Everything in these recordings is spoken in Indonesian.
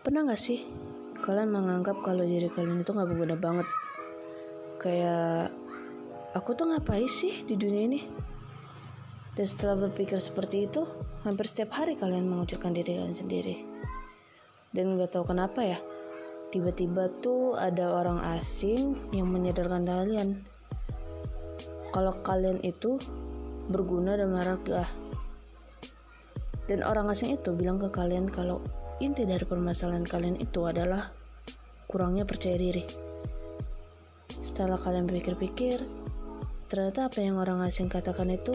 Pernah gak sih kalian menganggap kalau diri kalian itu gak berguna banget? Kayak aku tuh ngapain sih di dunia ini? Dan setelah berpikir seperti itu, hampir setiap hari kalian mengucilkan diri kalian sendiri. Dan gak tahu kenapa ya, tiba-tiba tuh ada orang asing yang menyadarkan kalian kalau kalian itu berguna dan berharga. Dan orang asing itu bilang ke kalian kalau inti dari permasalahan kalian itu adalah kurangnya percaya diri. Setelah kalian pikir-pikir, ternyata apa yang orang asing katakan itu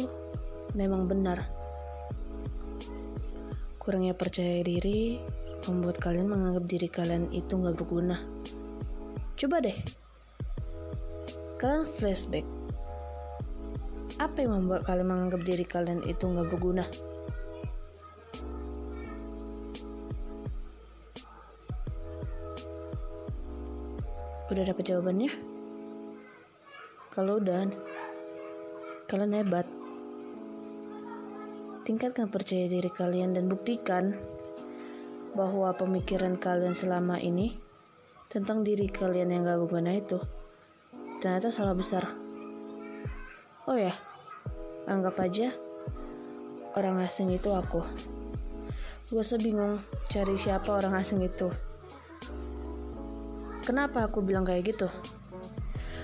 memang benar. Kurangnya percaya diri membuat kalian menganggap diri kalian itu nggak berguna. Coba deh, kalian flashback. Apa yang membuat kalian menganggap diri kalian itu nggak berguna? Udah dapat jawabannya? Kalau udah, kalian hebat. Tingkatkan percaya diri kalian dan buktikan bahwa pemikiran kalian selama ini tentang diri kalian yang gak berguna itu ternyata salah besar. Oh ya, anggap aja orang asing itu aku. Gue sebingung cari siapa orang asing itu. Kenapa aku bilang kayak gitu?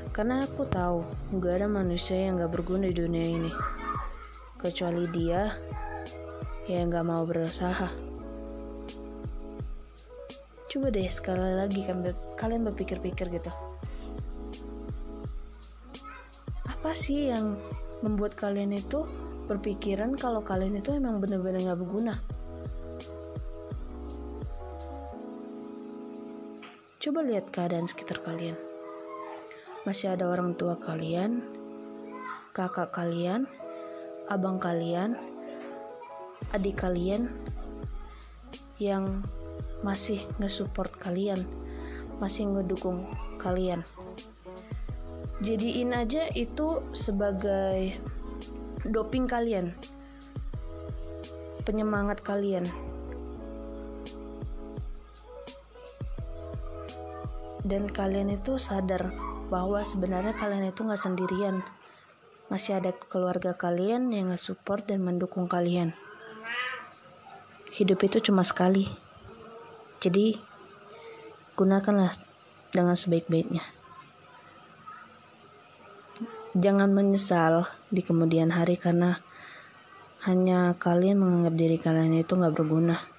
Karena aku tahu gak ada manusia yang gak berguna di dunia ini. Kecuali dia yang gak mau berusaha. Coba deh sekali lagi kalian berpikir-pikir gitu. Apa sih yang membuat kalian itu berpikiran kalau kalian itu emang bener-bener gak berguna? Coba lihat keadaan sekitar kalian. Masih ada orang tua kalian, kakak kalian, abang kalian, adik kalian yang masih nge-support kalian, masih ngedukung kalian. Jadiin aja itu sebagai doping kalian, penyemangat kalian. Dan kalian itu sadar bahwa sebenarnya kalian itu nggak sendirian. Masih ada keluarga kalian yang nge-support dan mendukung kalian. Hidup itu cuma sekali. Jadi gunakanlah dengan sebaik-baiknya. Jangan menyesal di kemudian hari karena hanya kalian menganggap diri kalian itu nggak berguna